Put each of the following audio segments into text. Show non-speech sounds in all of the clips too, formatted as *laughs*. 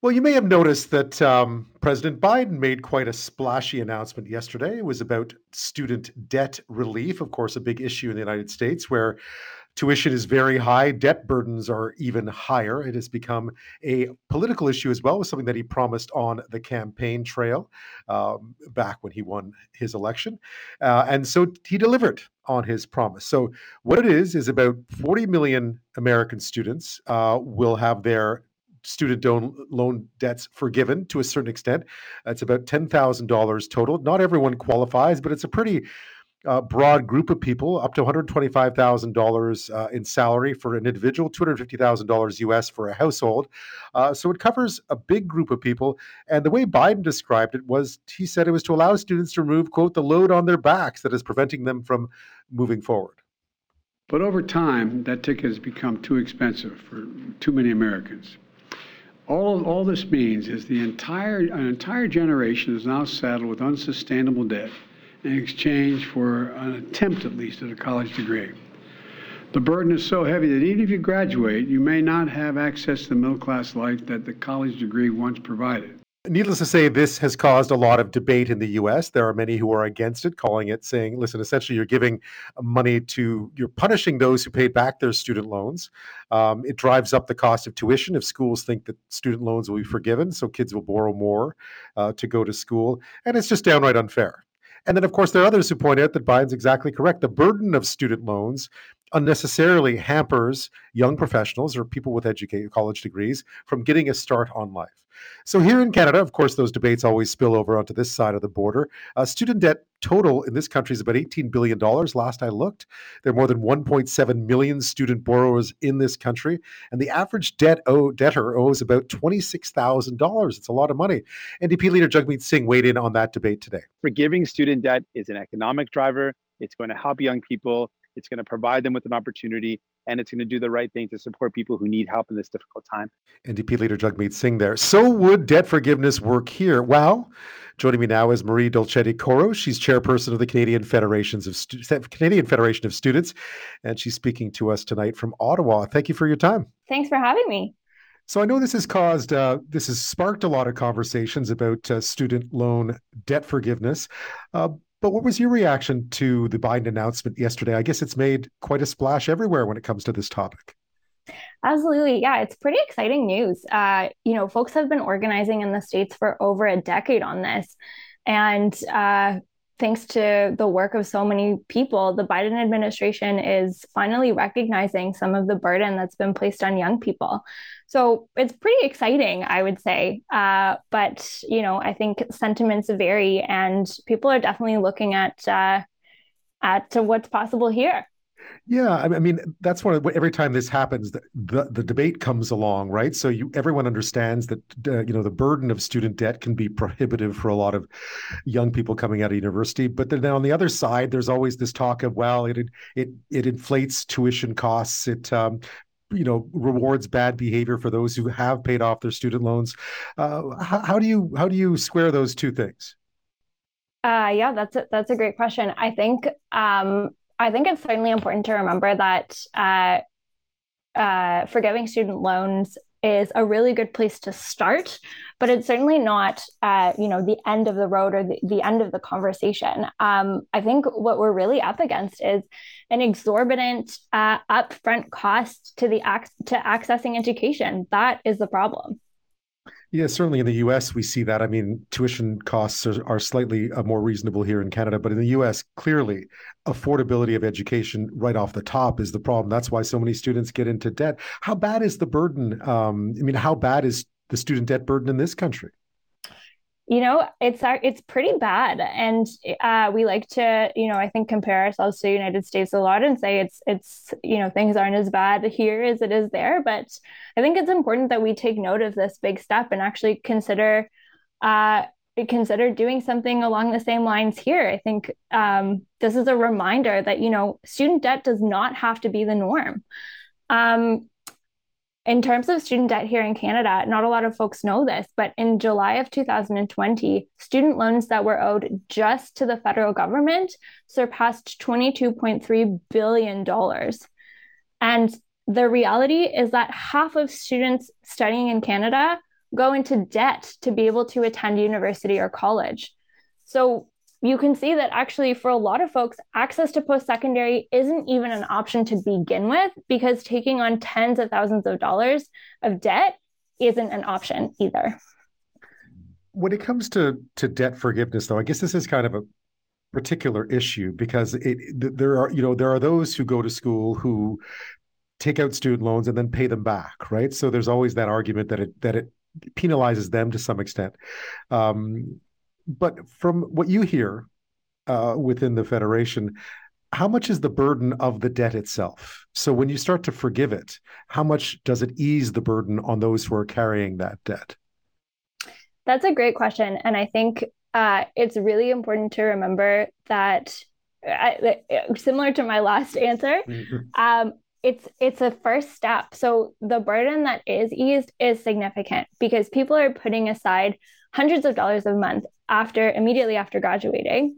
Well, you may have noticed that um, President Biden made quite a splashy announcement yesterday. It was about student debt relief, of course, a big issue in the United States where tuition is very high, debt burdens are even higher. It has become a political issue as well, was something that he promised on the campaign trail um, back when he won his election. Uh, and so he delivered on his promise. So, what it is, is about 40 million American students uh, will have their student loan debts forgiven to a certain extent. It's about $10,000 total. Not everyone qualifies, but it's a pretty uh, broad group of people, up to $125,000 uh, in salary for an individual, $250,000 US for a household. Uh, so it covers a big group of people. And the way Biden described it was he said it was to allow students to remove, quote, the load on their backs that is preventing them from moving forward. But over time, that ticket has become too expensive for too many Americans. All, all this means is the entire, an entire generation is now saddled with unsustainable debt in exchange for an attempt, at least, at a college degree. The burden is so heavy that even if you graduate, you may not have access to the middle class life that the college degree once provided. Needless to say, this has caused a lot of debate in the US. There are many who are against it, calling it, saying, listen, essentially, you're giving money to, you're punishing those who paid back their student loans. Um, it drives up the cost of tuition if schools think that student loans will be forgiven, so kids will borrow more uh, to go to school. And it's just downright unfair. And then, of course, there are others who point out that Biden's exactly correct. The burden of student loans unnecessarily hampers young professionals or people with educated college degrees from getting a start on life. So here in Canada, of course, those debates always spill over onto this side of the border. Uh, student debt total in this country is about $18 billion. Last I looked, there are more than 1.7 million student borrowers in this country, and the average debt owe, debtor owes about $26,000. It's a lot of money. NDP leader Jagmeet Singh weighed in on that debate today. Forgiving student debt is an economic driver. It's going to help young people it's going to provide them with an opportunity and it's going to do the right thing to support people who need help in this difficult time. NDP leader Jagmeet Singh there. So would debt forgiveness work here? Well, joining me now is Marie Dolcetti Koros. She's chairperson of the Canadian Federations of Stu- Canadian Federation of Students, and she's speaking to us tonight from Ottawa. Thank you for your time. Thanks for having me. So I know this has caused, uh, this has sparked a lot of conversations about uh, student loan debt forgiveness. Uh, but what was your reaction to the Biden announcement yesterday? I guess it's made quite a splash everywhere when it comes to this topic. Absolutely. Yeah, it's pretty exciting news. Uh, you know, folks have been organizing in the States for over a decade on this. And uh, thanks to the work of so many people, the Biden administration is finally recognizing some of the burden that's been placed on young people. So it's pretty exciting, I would say. Uh, but you know, I think sentiments vary, and people are definitely looking at uh, at what's possible here. Yeah, I mean that's one of every time this happens, the, the, the debate comes along, right? So you everyone understands that uh, you know the burden of student debt can be prohibitive for a lot of young people coming out of university. But then on the other side, there's always this talk of well, it it it inflates tuition costs, it um, you know rewards bad behavior for those who have paid off their student loans. Uh, how, how do you how do you square those two things? Uh, yeah, that's a, that's a great question. I think um, I think it's certainly important to remember that uh, uh, forgiving student loans is a really good place to start, but it's certainly not, uh, you know, the end of the road or the, the end of the conversation. Um, I think what we're really up against is an exorbitant uh, upfront cost to the ac- to accessing education. That is the problem. Yeah, certainly in the US, we see that. I mean, tuition costs are, are, slightly uh, more reasonable here in Canada, but in the US, clearly, affordability of education right off the top is the problem. That's why so many students get into debt. How bad is the burden? Um, I mean, how bad is the student debt burden in this country? You know it's it's pretty bad. And uh, we like to you know i think compare ourselves to the united states a lot and say it's it's you know things aren't as bad here as it is there. But i think it's important that we take note of this big step and actually consider uh, consider doing something along the same lines here. I think um, this is a reminder that you know student debt does not have to be the norm. Um, in terms of student debt here in Canada, not a lot of folks know this, but in July of 2020, student loans that were owed just to the federal government surpassed $22.3 billion. And the reality is that half of students studying in Canada go into debt to be able to attend university or college. So you can see that actually for a lot of folks access to post-secondary isn't even an option to begin with because taking on tens of thousands of dollars of debt isn't an option either. When it comes to to debt forgiveness though i guess this is kind of a particular issue because it there are you know there are those who go to school who take out student loans and then pay them back right? So there's always that argument that it that it penalizes them to some extent. Um, but from what you hear uh, within the federation how much is the burden of the debt itself? So when you start to forgive it how much does it ease the burden on those who are carrying that debt? That's a great question and i think uh, it's really important to remember that I, similar to my last answer mm-hmm. um, it's it's a first step. So the burden that is eased is significant because people are putting aside hundreds of dollars a month after immediately after graduating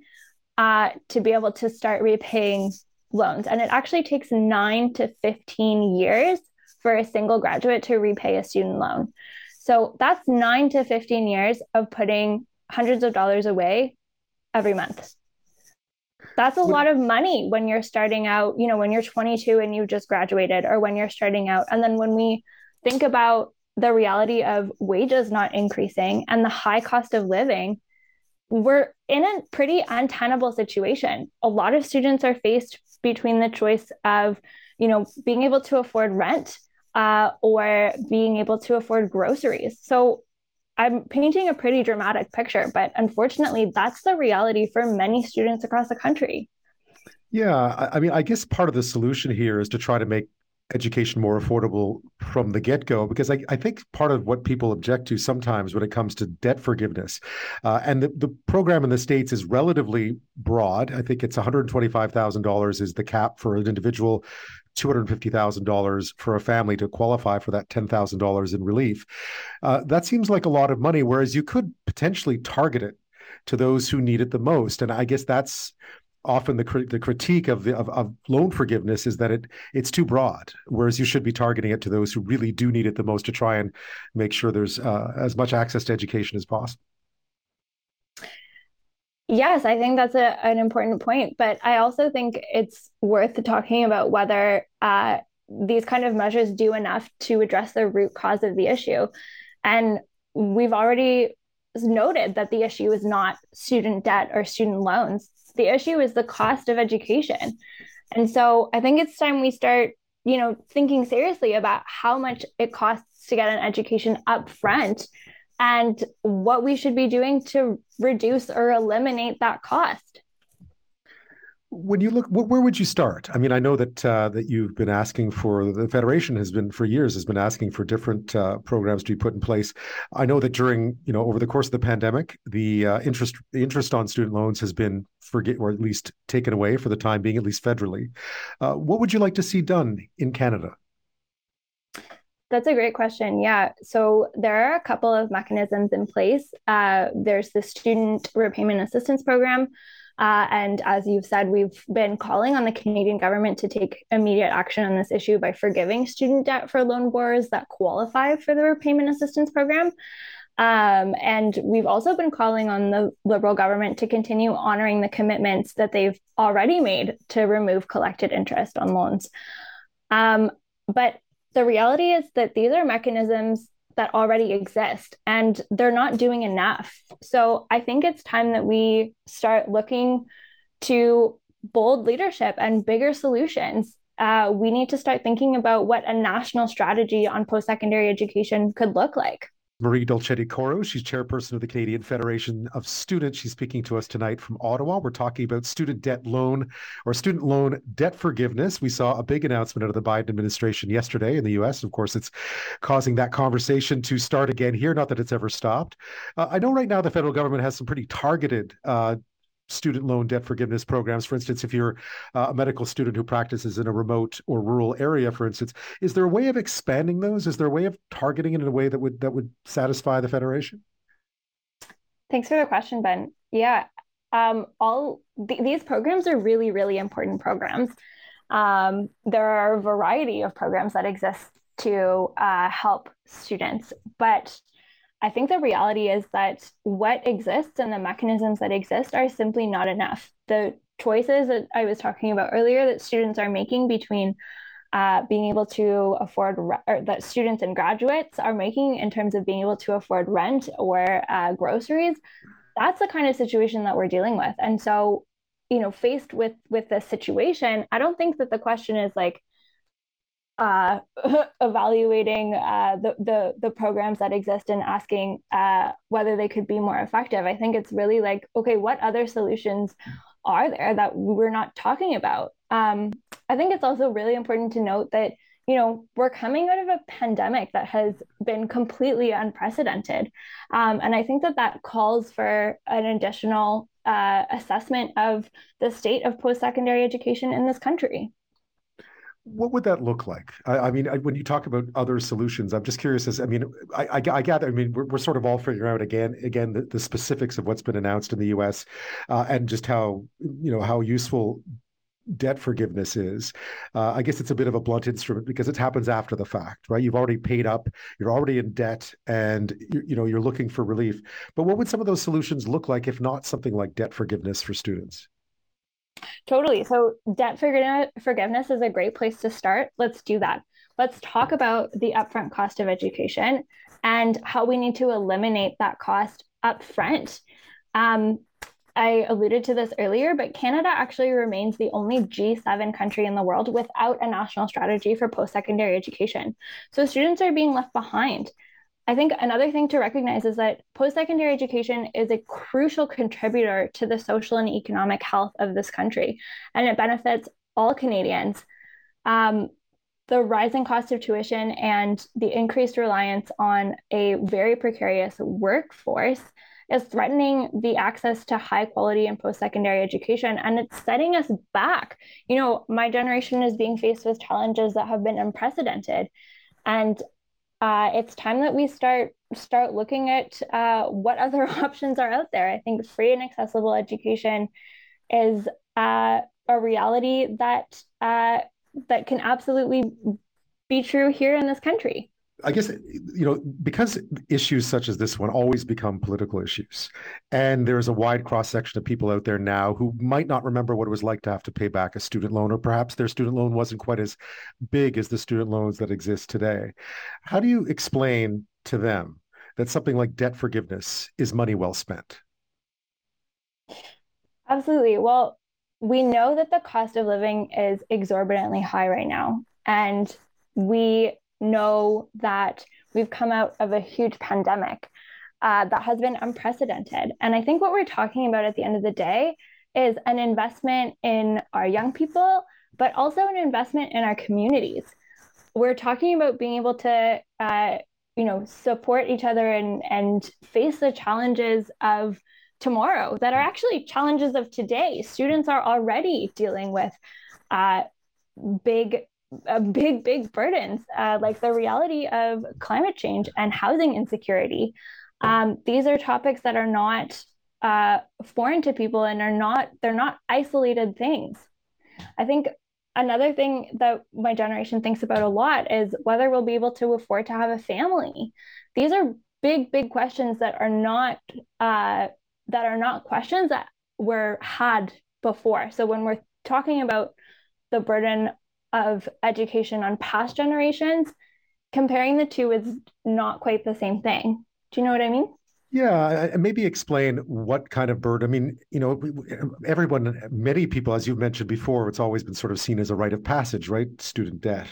uh, to be able to start repaying loans and it actually takes 9 to 15 years for a single graduate to repay a student loan so that's 9 to 15 years of putting hundreds of dollars away every month. That's a lot of money when you're starting out, you know, when you're 22 and you've just graduated or when you're starting out. And then when we think about the reality of wages not increasing and the high cost of living, we're in a pretty untenable situation. A lot of students are faced between the choice of, you know, being able to afford rent uh, or being able to afford groceries. So I'm painting a pretty dramatic picture, but unfortunately, that's the reality for many students across the country. Yeah, I mean, I guess part of the solution here is to try to make education more affordable from the get-go because I, I think part of what people object to sometimes when it comes to debt forgiveness uh, and the, the program in the states is relatively broad i think it's $125000 is the cap for an individual $250,000 for a family to qualify for that $10,000 in relief. Uh, that seems like a lot of money, whereas you could potentially target it to those who need it the most. And I guess that's often the the critique of the of, of, loan forgiveness is that it it's too broad whereas you should be targeting it to those who really do need it the most to try and make sure there's uh, as much access to education as possible Yes, I think that's a, an important point. But I also think it's worth talking about whether uh, these kind of measures do enough to address the root cause of the issue. And we've already noted that the issue is not student debt or student loans, the issue is the cost of education. And so I think it's time we start, you know, thinking seriously about how much it costs to get an education up front and what we should be doing to reduce or eliminate that cost when you look where would you start i mean i know that uh, that you've been asking for the federation has been for years has been asking for different uh, programs to be put in place i know that during you know over the course of the pandemic the uh, interest the interest on student loans has been forget or at least taken away for the time being at least federally uh, what would you like to see done in canada that's a great question. Yeah. So there are a couple of mechanisms in place. Uh, there's the Student Repayment Assistance Program. Uh, and as you've said, we've been calling on the Canadian government to take immediate action on this issue by forgiving student debt for loan borrowers that qualify for the repayment assistance program. Um, and we've also been calling on the Liberal government to continue honoring the commitments that they've already made to remove collected interest on loans. Um, but the reality is that these are mechanisms that already exist and they're not doing enough. So I think it's time that we start looking to bold leadership and bigger solutions. Uh, we need to start thinking about what a national strategy on post secondary education could look like. Marie Dolcetti Koros. She's chairperson of the Canadian Federation of Students. She's speaking to us tonight from Ottawa. We're talking about student debt loan or student loan debt forgiveness. We saw a big announcement out of the Biden administration yesterday in the US. Of course, it's causing that conversation to start again here. Not that it's ever stopped. Uh, I know right now the federal government has some pretty targeted uh, student loan debt forgiveness programs. For instance, if you're uh, a medical student who practices in a remote or rural area, for instance, is there a way of expanding those? Is there a way of targeting it in a way that would that would satisfy the federation? Thanks for the question, Ben. Yeah, um, all th- these programs are really, really important programs. Um, there are a variety of programs that exist to uh, help students, but I think the reality is that what exists and the mechanisms that exist are simply not enough. The choices that I was talking about earlier that students are making between uh, being able to afford re- or that students and graduates are making in terms of being able to afford rent or uh, groceries that's the kind of situation that we're dealing with and so you know faced with with this situation i don't think that the question is like uh, *laughs* evaluating uh, the, the the programs that exist and asking uh, whether they could be more effective. I think it's really like, okay, what other solutions are there that we're not talking about? Um, I think it's also really important to note that you know we're coming out of a pandemic that has been completely unprecedented, um, and I think that that calls for an additional uh, assessment of the state of post-secondary education in this country what would that look like? I, I mean, I, when you talk about other solutions, I'm just curious. As I mean, I, I gather. I mean, we're, we're, sort of all figuring out again, again, the, the specifics of what's been announced in the U.S. Uh, and just how you know how useful debt forgiveness is. Uh, I guess it's a bit of a blunt instrument because it happens after the fact, right? You've already paid up, you're already in debt, and you, you know you're looking for relief. But what would some of those solutions look like if not something like debt forgiveness for students? Totally. So, debt forgiveness is a great place to start. Let's do that. Let's talk about the upfront cost of education and how we need to eliminate that cost upfront. Um, I alluded to this earlier, but Canada actually remains the only G7 country in the world without a national strategy for post secondary education. So students are being left behind. I think another thing to recognize is that post secondary education is a crucial contributor to the social and economic health of this country, and it benefits all Canadians. Um, the rising cost of tuition and the increased reliance on a very precarious workforce is threatening the access to high quality and post secondary education and it's setting us back. You know, my generation is being faced with challenges that have been unprecedented. And uh, it's time that we start start looking at uh, what other *laughs* options are out there. I think free and accessible education is uh, a reality that uh, that can absolutely be true here in this country. I guess you know because issues such as this one always become political issues, and there's a wide cross section of people out there now who might not remember what it was like to have to pay back a student loan, or perhaps their student loan wasn't quite as big as the student loans that exist today. How do you explain to them that something like debt forgiveness is money well spent? Absolutely. Well, we know that the cost of living is exorbitantly high right now, and we know that we've come out of a huge pandemic uh, that has been unprecedented. And I think what we're talking about at the end of the day is an investment in our young people, but also an investment in our communities. We're talking about being able to, uh, you know, support each other and and face the challenges of tomorrow that are actually challenges of today. Students are already dealing with uh, big a big, big burdens, uh, like the reality of climate change and housing insecurity. Um, these are topics that are not uh, foreign to people and are not they're not isolated things. I think another thing that my generation thinks about a lot is whether we'll be able to afford to have a family. These are big, big questions that are not uh, that are not questions that were had before. So when we're talking about the burden of education on past generations, comparing the two is not quite the same thing. Do you know what I mean? Yeah, maybe explain what kind of burden. I mean, you know, everyone, many people, as you mentioned before, it's always been sort of seen as a rite of passage, right? Student debt,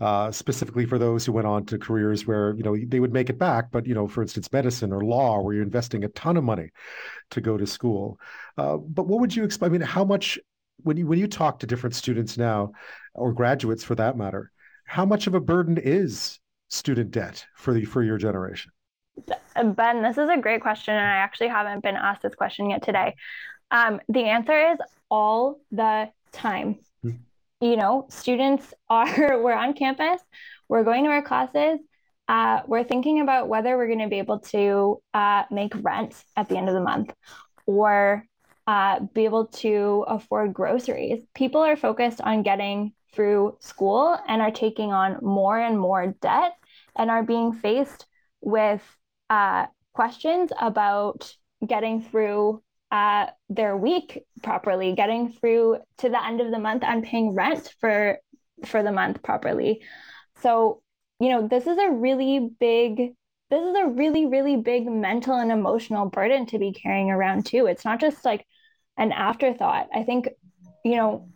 uh, specifically for those who went on to careers where you know they would make it back, but you know, for instance, medicine or law, where you're investing a ton of money to go to school. Uh, but what would you explain? I mean, how much when you when you talk to different students now, or graduates for that matter, how much of a burden is student debt for the for your generation? Ben, this is a great question, and I actually haven't been asked this question yet today. Um, the answer is all the time. Hmm. You know, students are *laughs* we're on campus, we're going to our classes, uh, we're thinking about whether we're going to be able to uh, make rent at the end of the month, or uh, be able to afford groceries. People are focused on getting through school and are taking on more and more debt and are being faced with uh, questions about getting through uh, their week properly, getting through to the end of the month and paying rent for for the month properly. So, you know, this is a really big this is a really really big mental and emotional burden to be carrying around too. It's not just like an afterthought. I think, you know,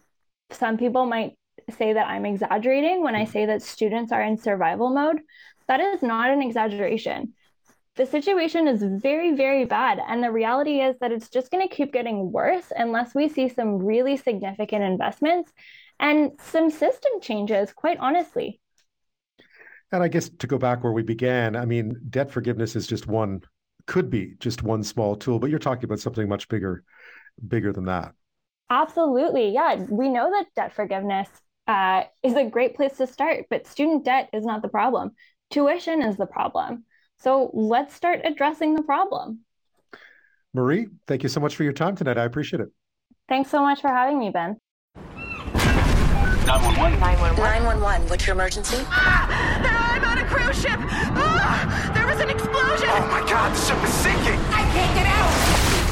some people might say that I'm exaggerating when I say that students are in survival mode. That is not an exaggeration. The situation is very, very bad. And the reality is that it's just going to keep getting worse unless we see some really significant investments and some system changes, quite honestly. And I guess to go back where we began, I mean, debt forgiveness is just one, could be just one small tool, but you're talking about something much bigger, bigger than that. Absolutely. Yeah. We know that debt forgiveness uh, is a great place to start, but student debt is not the problem. Tuition is the problem. So let's start addressing the problem. Marie, thank you so much for your time tonight. I appreciate it. Thanks so much for having me, Ben. 911. 911. 911. What's your emergency? Ah, I'm on a cruise ship. Ah, there was an explosion. Oh my God, the ship is sinking. I can't get out.